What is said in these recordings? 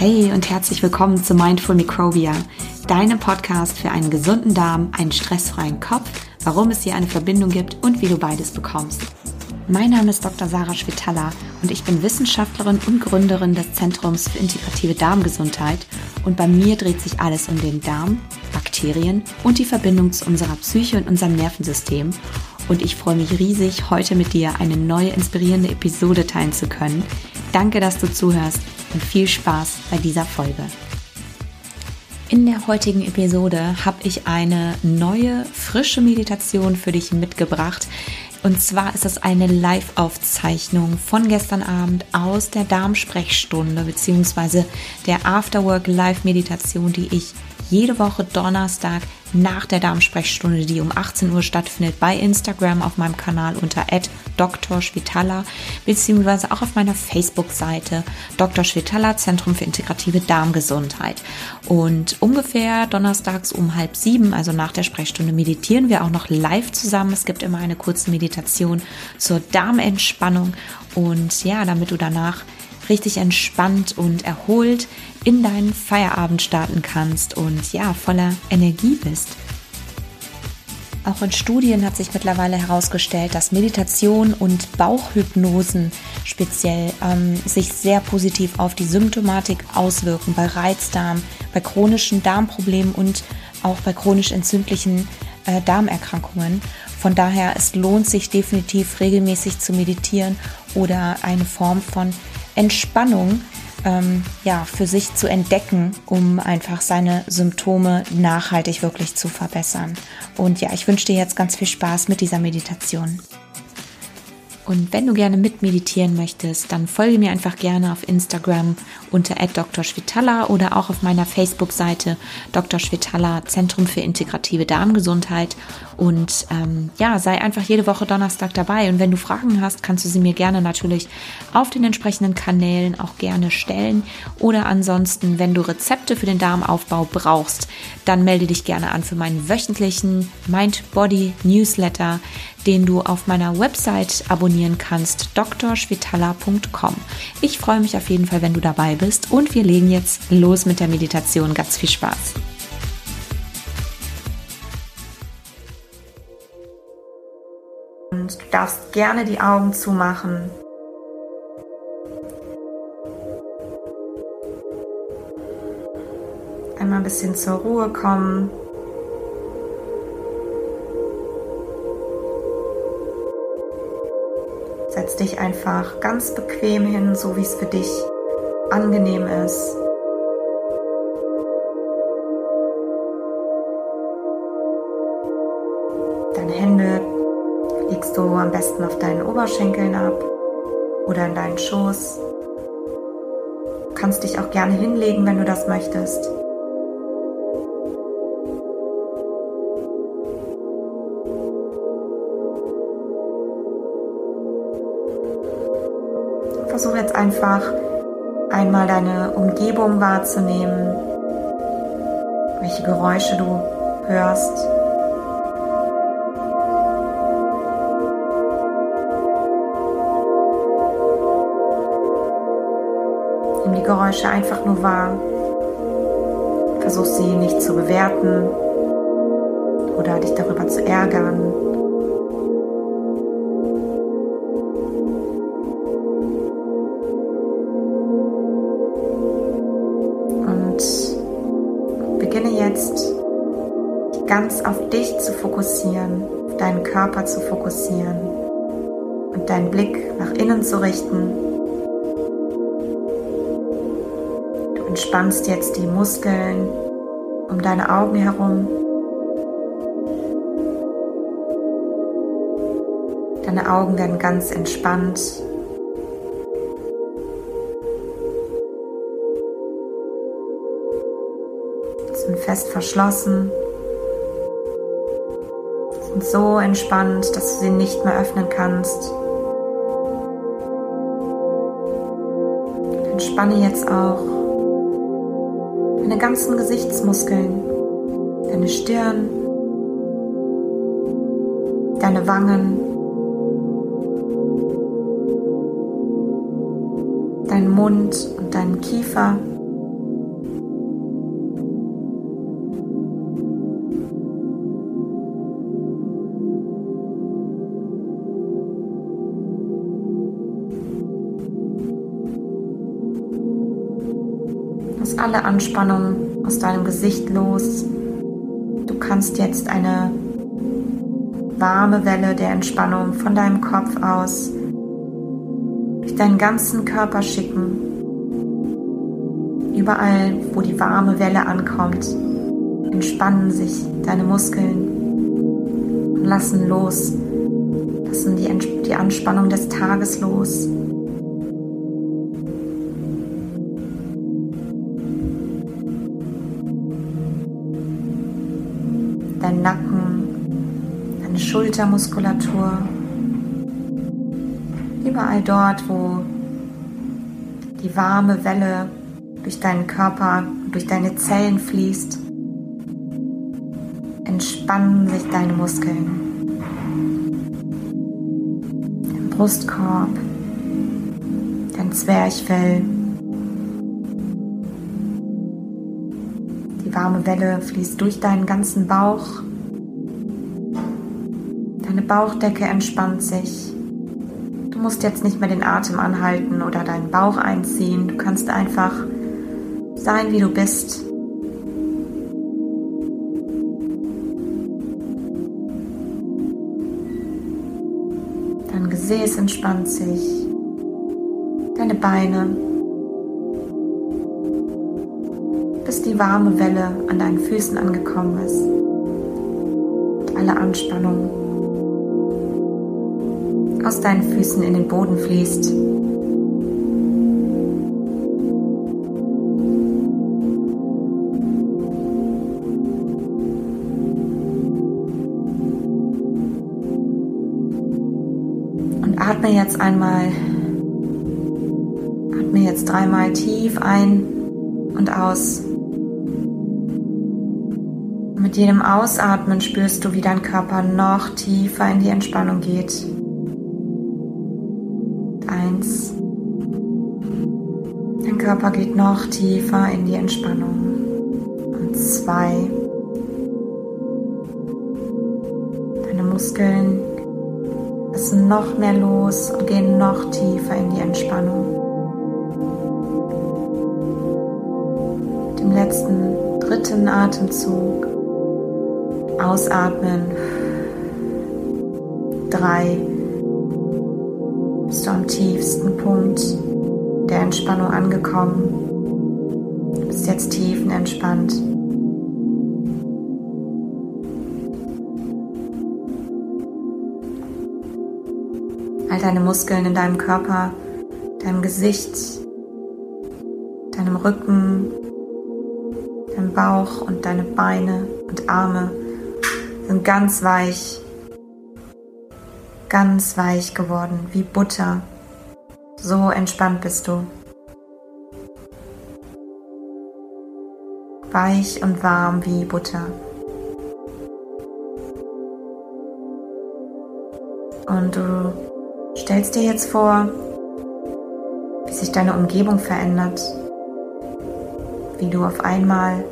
Hey und herzlich willkommen zu Mindful Microbia, deinem Podcast für einen gesunden Darm, einen stressfreien Kopf, warum es hier eine Verbindung gibt und wie du beides bekommst. Mein Name ist Dr. Sarah Schwitala und ich bin Wissenschaftlerin und Gründerin des Zentrums für integrative Darmgesundheit und bei mir dreht sich alles um den Darm, Bakterien und die Verbindung zu unserer Psyche und unserem Nervensystem und ich freue mich riesig, heute mit dir eine neue inspirierende Episode teilen zu können. Danke, dass du zuhörst und viel Spaß bei dieser Folge. In der heutigen Episode habe ich eine neue, frische Meditation für dich mitgebracht. Und zwar ist das eine Live-Aufzeichnung von gestern Abend aus der Darmsprechstunde bzw. der Afterwork Live-Meditation, die ich jede Woche Donnerstag nach der Darmsprechstunde, die um 18 Uhr stattfindet, bei Instagram auf meinem Kanal unter Dr. Schwitala, beziehungsweise auch auf meiner Facebook-Seite Dr. Schwitala, Zentrum für integrative Darmgesundheit. Und ungefähr donnerstags um halb sieben, also nach der Sprechstunde, meditieren wir auch noch live zusammen. Es gibt immer eine kurze Meditation zur Darmentspannung. Und ja, damit du danach richtig entspannt und erholt in deinen Feierabend starten kannst und ja, voller Energie bist. Auch in Studien hat sich mittlerweile herausgestellt, dass Meditation und Bauchhypnosen speziell ähm, sich sehr positiv auf die Symptomatik auswirken, bei Reizdarm, bei chronischen Darmproblemen und auch bei chronisch entzündlichen äh, Darmerkrankungen. Von daher, es lohnt sich definitiv regelmäßig zu meditieren oder eine Form von Entspannung ähm, ja, für sich zu entdecken, um einfach seine Symptome nachhaltig wirklich zu verbessern. Und ja, ich wünsche dir jetzt ganz viel Spaß mit dieser Meditation. Und wenn du gerne mitmeditieren möchtest, dann folge mir einfach gerne auf Instagram unter Dr. Schwitala oder auch auf meiner Facebook-Seite Dr. Schwitala Zentrum für integrative Darmgesundheit. Und ähm, ja, sei einfach jede Woche Donnerstag dabei. Und wenn du Fragen hast, kannst du sie mir gerne natürlich auf den entsprechenden Kanälen auch gerne stellen. Oder ansonsten, wenn du Rezepte für den Darmaufbau brauchst, dann melde dich gerne an für meinen wöchentlichen Mind Body Newsletter den du auf meiner Website abonnieren kannst, drschwitala.com. Ich freue mich auf jeden Fall, wenn du dabei bist und wir legen jetzt los mit der Meditation. Ganz viel Spaß. Und du darfst gerne die Augen zumachen. Einmal ein bisschen zur Ruhe kommen. Setz dich einfach ganz bequem hin, so wie es für dich angenehm ist. Deine Hände legst du am besten auf deinen Oberschenkeln ab oder in deinen Schoß. Du kannst dich auch gerne hinlegen, wenn du das möchtest. Versuch jetzt einfach einmal deine Umgebung wahrzunehmen, welche Geräusche du hörst. Nimm die Geräusche einfach nur wahr. Versuch sie nicht zu bewerten oder dich darüber zu ärgern. Ganz auf dich zu fokussieren, auf deinen Körper zu fokussieren und deinen Blick nach innen zu richten. Du entspannst jetzt die Muskeln um deine Augen herum. Deine Augen werden ganz entspannt. sind fest verschlossen sind so entspannt, dass du sie nicht mehr öffnen kannst. Entspanne jetzt auch deine ganzen Gesichtsmuskeln, deine Stirn, deine Wangen, deinen Mund und deinen Kiefer, alle Anspannung aus deinem Gesicht los. Du kannst jetzt eine warme Welle der Entspannung von deinem Kopf aus durch deinen ganzen Körper schicken. Überall, wo die warme Welle ankommt, entspannen sich deine Muskeln und lassen los, lassen die, die Anspannung des Tages los. Schultermuskulatur, überall dort, wo die warme Welle durch deinen Körper, durch deine Zellen fließt, entspannen sich deine Muskeln. Dein Brustkorb, dein Zwerchfell. Die warme Welle fließt durch deinen ganzen Bauch. Deine Bauchdecke entspannt sich. Du musst jetzt nicht mehr den Atem anhalten oder deinen Bauch einziehen. Du kannst einfach sein, wie du bist. Dein Gesäß entspannt sich, deine Beine, bis die warme Welle an deinen Füßen angekommen ist. alle Anspannung aus deinen Füßen in den Boden fließt. Und atme jetzt einmal, atme jetzt dreimal tief ein und aus. Mit jedem Ausatmen spürst du, wie dein Körper noch tiefer in die Entspannung geht. Körper geht noch tiefer in die Entspannung. Und zwei. Deine Muskeln lassen noch mehr los und gehen noch tiefer in die Entspannung. Mit dem letzten, dritten Atemzug ausatmen. Drei bist du am tiefsten Punkt Entspannung angekommen. Du bist jetzt tiefenentspannt. All deine Muskeln in deinem Körper, deinem Gesicht, deinem Rücken, deinem Bauch und deine Beine und Arme sind ganz weich ganz weich geworden, wie Butter. So entspannt bist du. Weich und warm wie Butter. Und du stellst dir jetzt vor, wie sich deine Umgebung verändert, wie du auf einmal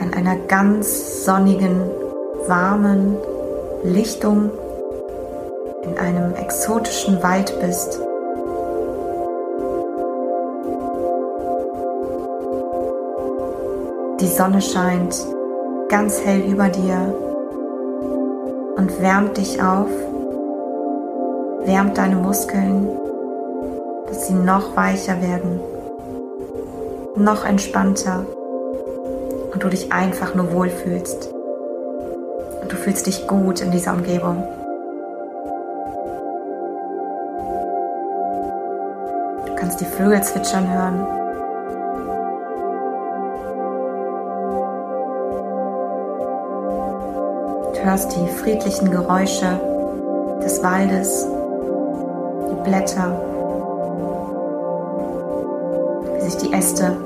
an einer ganz sonnigen warmen Lichtung in einem exotischen Wald bist. Sonne scheint ganz hell über dir und wärmt dich auf, wärmt deine Muskeln, dass sie noch weicher werden, noch entspannter und du dich einfach nur wohlfühlst. Und du fühlst dich gut in dieser Umgebung. Du kannst die Vögel zwitschern hören. Hörst die friedlichen Geräusche des Waldes, die Blätter, wie sich die Äste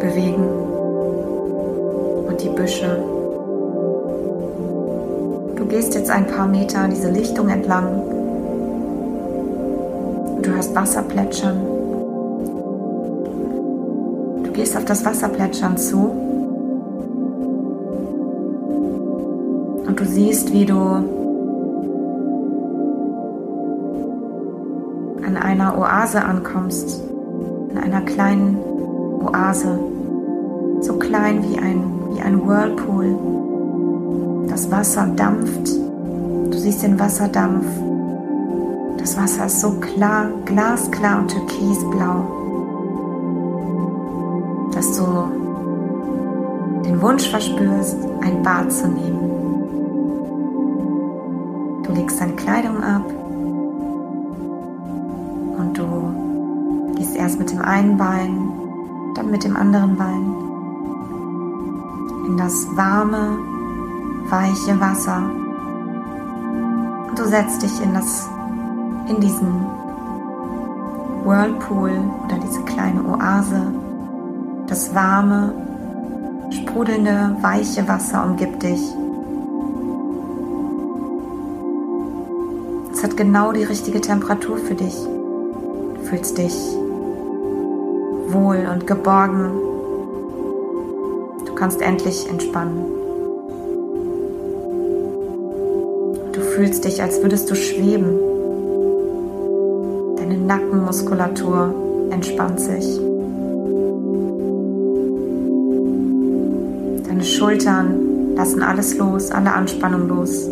bewegen und die Büsche gehst jetzt ein paar Meter diese Lichtung entlang. Du hörst Wasser plätschern. Du gehst auf das Wasserplätschern zu. Du siehst, wie du an einer Oase ankommst. in einer kleinen Oase, so klein wie ein, wie ein Whirlpool. Das Wasser dampft, du siehst den Wasserdampf. Das Wasser ist so klar, glasklar und türkisblau, dass du den Wunsch verspürst, ein Bad zu nehmen. Du legst deine Kleidung ab und du gehst erst mit dem einen Bein, dann mit dem anderen Bein in das warme, weiche Wasser. Und du setzt dich in das, in diesen Whirlpool oder diese kleine Oase. Das warme, sprudelnde, weiche Wasser umgibt dich. Es hat genau die richtige Temperatur für dich. Du fühlst dich wohl und geborgen. Du kannst endlich entspannen. Du fühlst dich, als würdest du schweben. Deine Nackenmuskulatur entspannt sich. Deine Schultern lassen alles los, alle Anspannung los.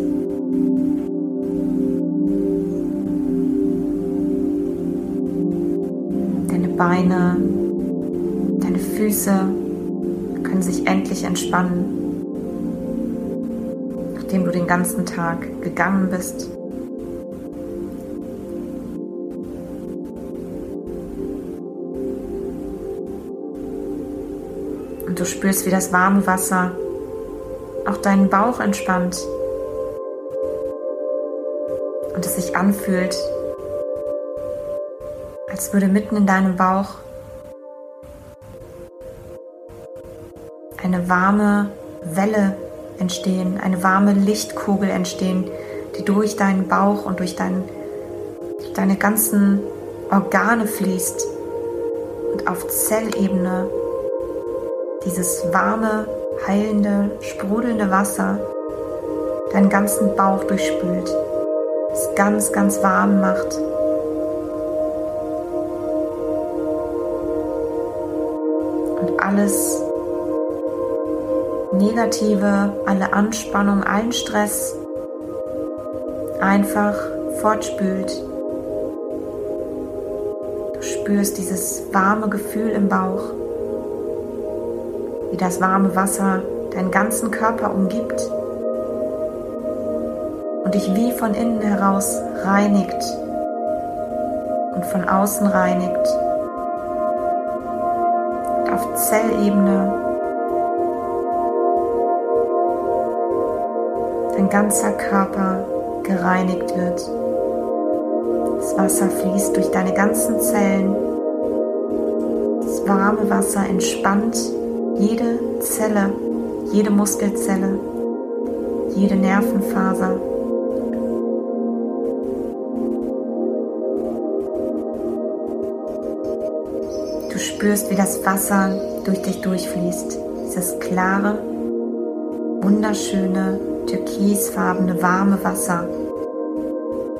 Beine, deine Füße können sich endlich entspannen, nachdem du den ganzen Tag gegangen bist. Und du spürst, wie das warme Wasser auch deinen Bauch entspannt und es sich anfühlt, als würde mitten in deinem Bauch eine warme Welle entstehen, eine warme Lichtkugel entstehen, die durch deinen Bauch und durch, dein, deine ganzen Organe fließt und auf Zellebene dieses warme, heilende, sprudelnde Wasser deinen ganzen Bauch durchspült, es ganz, ganz warm macht. Alles Negative, alle Anspannung, allen Stress einfach fortspült. Du spürst dieses warme Gefühl im Bauch wie das warme Wasser deinen ganzen Körper umgibt und dich wie von innen heraus reinigt und von außen reinigt. Zellebene dein ganzer Körper gereinigt wird. Das Wasser fließt durch deine ganzen Zellen. Das warme Wasser entspannt jede Zelle, jede Muskelzelle, jede Nervenfaser. Du spürst, wie das Wasser durch dich durchfließt. Dieses klare, wunderschöne, türkisfarbene, warme Wasser.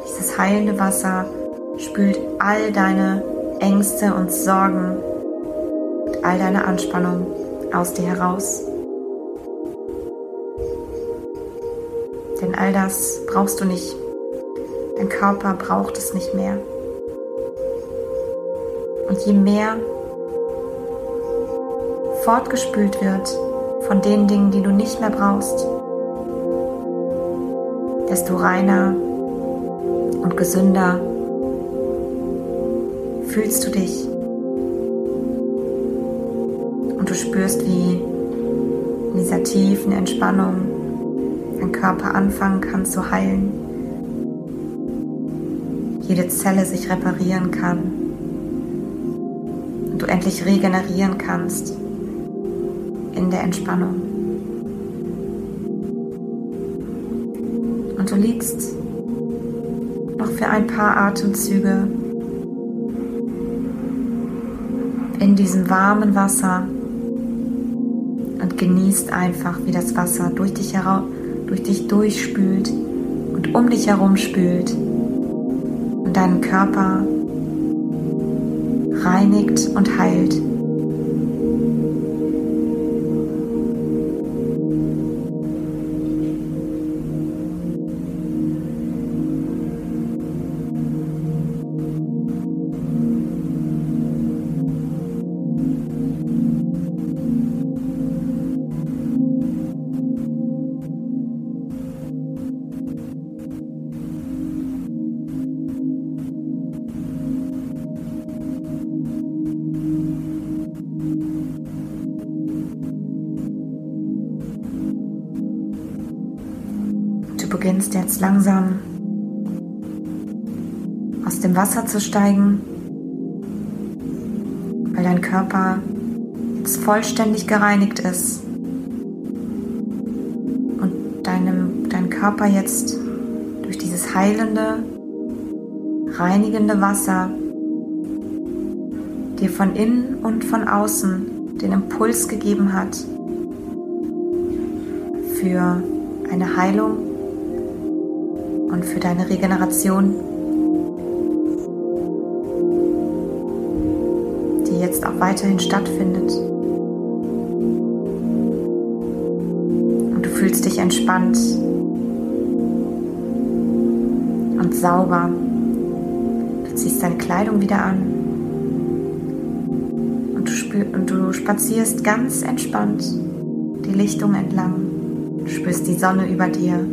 Dieses heilende Wasser spült all deine Ängste und Sorgen und all deine Anspannung aus dir heraus. Denn all das brauchst du nicht. Dein Körper braucht es nicht mehr. Und je mehr fortgespült wird von den Dingen, die du nicht mehr brauchst, desto reiner und gesünder fühlst du dich. du spürst, wie in dieser tiefen Entspannung dein Körper anfangen kann zu heilen. Jede Zelle sich reparieren kann und du endlich regenerieren kannst in der Entspannung. Und du liegst noch für ein paar Atemzüge in diesem warmen Wasser und genießt einfach, wie das Wasser durch dich, heraus, durch dich durchspült und um dich herum spült und deinen Körper reinigt und heilt. Beginnst jetzt langsam aus dem Wasser zu steigen, weil dein Körper jetzt vollständig gereinigt ist und deinem, dein Körper jetzt durch dieses heilende, reinigende Wasser dir von innen und von außen den Impuls gegeben hat für eine Heilung und für deine Regeneration, die jetzt auch weiterhin stattfindet. Und du fühlst dich entspannt und sauber. Du ziehst deine Kleidung wieder an und du, spazierst ganz entspannt die Lichtung entlang. Du spürst die Sonne über dir.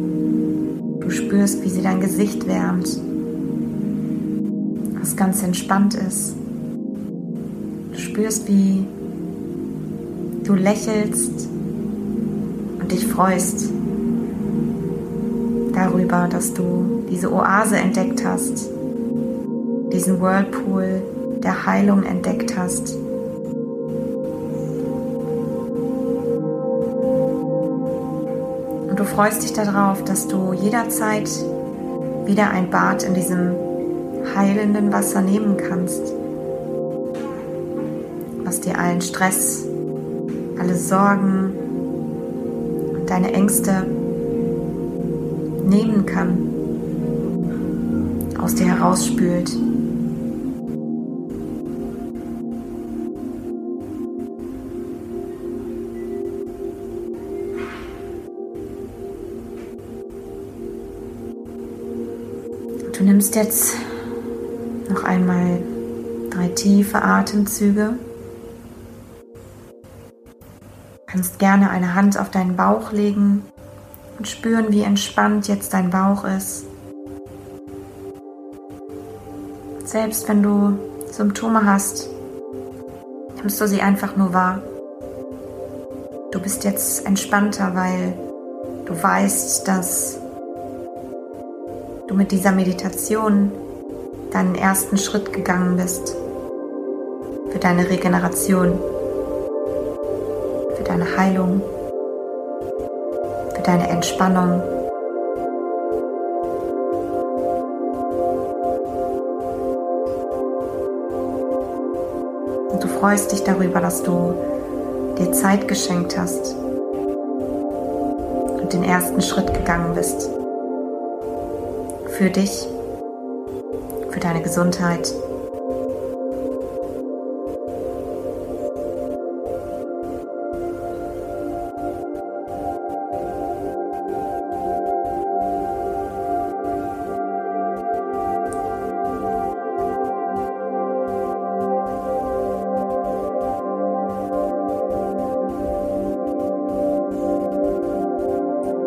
Du spürst, wie sie dein Gesicht wärmt, was ganz entspannt ist. Du spürst, wie du lächelst und dich freust darüber, dass du diese Oase entdeckt hast, diesen Whirlpool der Heilung entdeckt hast. Freust dich darauf, dass du jederzeit wieder ein Bad in diesem heilenden Wasser nehmen kannst, was dir allen Stress, alle Sorgen und deine Ängste nehmen kann, aus dir herausspült. Nimmst jetzt noch einmal drei tiefe Atemzüge. Kannst gerne eine Hand auf deinen Bauch legen und spüren, wie entspannt jetzt dein Bauch ist. Selbst wenn du Symptome hast, nimmst du sie einfach nur wahr. Du bist jetzt entspannter, weil du weißt, dass du mit dieser Meditation deinen ersten Schritt gegangen bist für deine Regeneration, für deine Heilung, für deine Entspannung. Und du freust dich darüber, dass du dir Zeit geschenkt hast und den ersten Schritt gegangen bist für dich, für deine Gesundheit.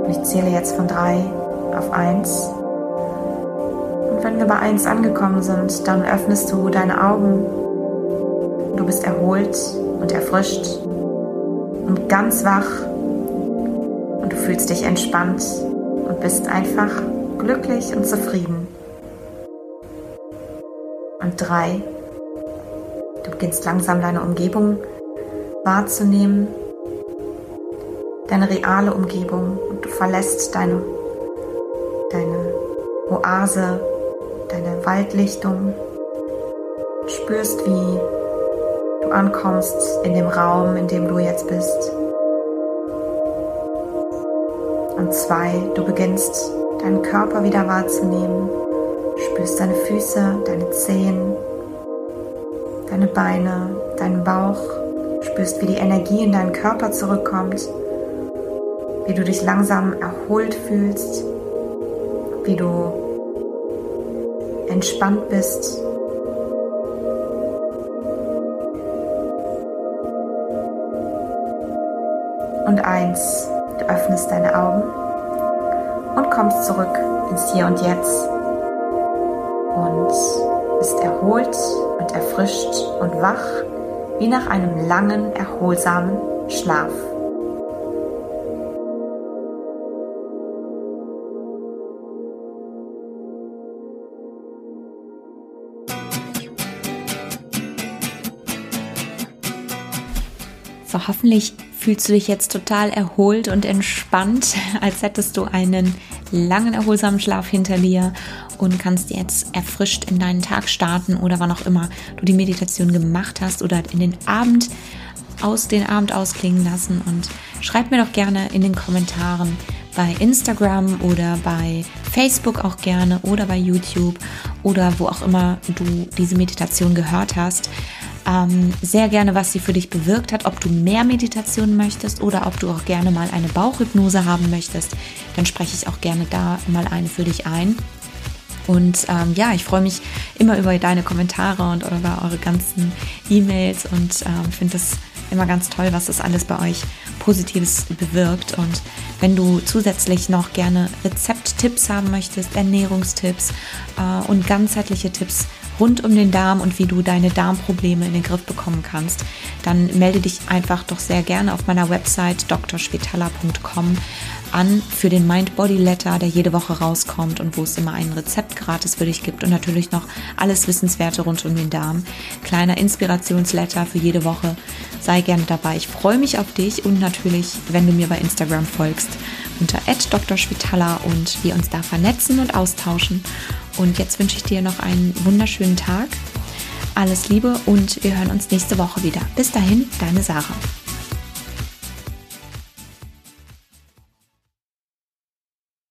Ich zähle jetzt von drei auf eins wir bei 1 angekommen sind, dann öffnest du deine Augen. Du bist erholt und erfrischt und ganz wach und du fühlst dich entspannt und bist einfach glücklich und zufrieden. Und drei, du beginnst langsam deine Umgebung wahrzunehmen, deine reale Umgebung und du verlässt deine, deine Oase Waldlichtung, spürst, wie du ankommst in dem Raum, in dem du jetzt bist. Und zwei, du beginnst deinen Körper wieder wahrzunehmen, spürst deine Füße, deine Zehen, deine Beine, deinen Bauch, spürst, wie die Energie in deinen Körper zurückkommt, wie du dich langsam erholt fühlst, wie du entspannt bist. Und eins, du öffnest deine Augen und kommst zurück ins Hier und Jetzt und bist erholt und erfrischt und wach wie nach einem langen, erholsamen Schlaf. Hoffentlich fühlst du dich jetzt total erholt und entspannt, als hättest du einen langen, erholsamen Schlaf hinter dir und kannst jetzt erfrischt in deinen Tag starten oder wann auch immer du die Meditation gemacht hast oder in den Abend aus den Abend ausklingen lassen. Und schreib mir doch gerne in den Kommentaren bei Instagram oder bei Facebook auch gerne oder bei YouTube oder wo auch immer du diese Meditation gehört hast ähm, sehr gerne, was sie für dich bewirkt hat, ob du mehr Meditation möchtest oder ob du auch gerne mal eine Bauchhypnose haben möchtest, dann spreche ich auch gerne da mal eine für dich ein. Und ähm, ja, ich freue mich immer über deine Kommentare und über eure ganzen E-Mails und ähm, finde das immer ganz toll, was das alles bei euch Positives bewirkt. Und wenn du zusätzlich noch gerne Rezepttipps haben möchtest, Ernährungstipps äh, und ganzheitliche Tipps rund um den Darm und wie du deine Darmprobleme in den Griff bekommen kannst, dann melde dich einfach doch sehr gerne auf meiner Website drspitala.com an für den Mind Body Letter, der jede Woche rauskommt und wo es immer ein Rezept gratis für dich gibt und natürlich noch alles Wissenswerte rund um den Darm. Kleiner Inspirationsletter für jede Woche. Sei gerne dabei. Ich freue mich auf dich und natürlich, wenn du mir bei Instagram folgst unter @drspitala und wir uns da vernetzen und austauschen. Und jetzt wünsche ich dir noch einen wunderschönen Tag. Alles Liebe und wir hören uns nächste Woche wieder. Bis dahin, deine Sarah.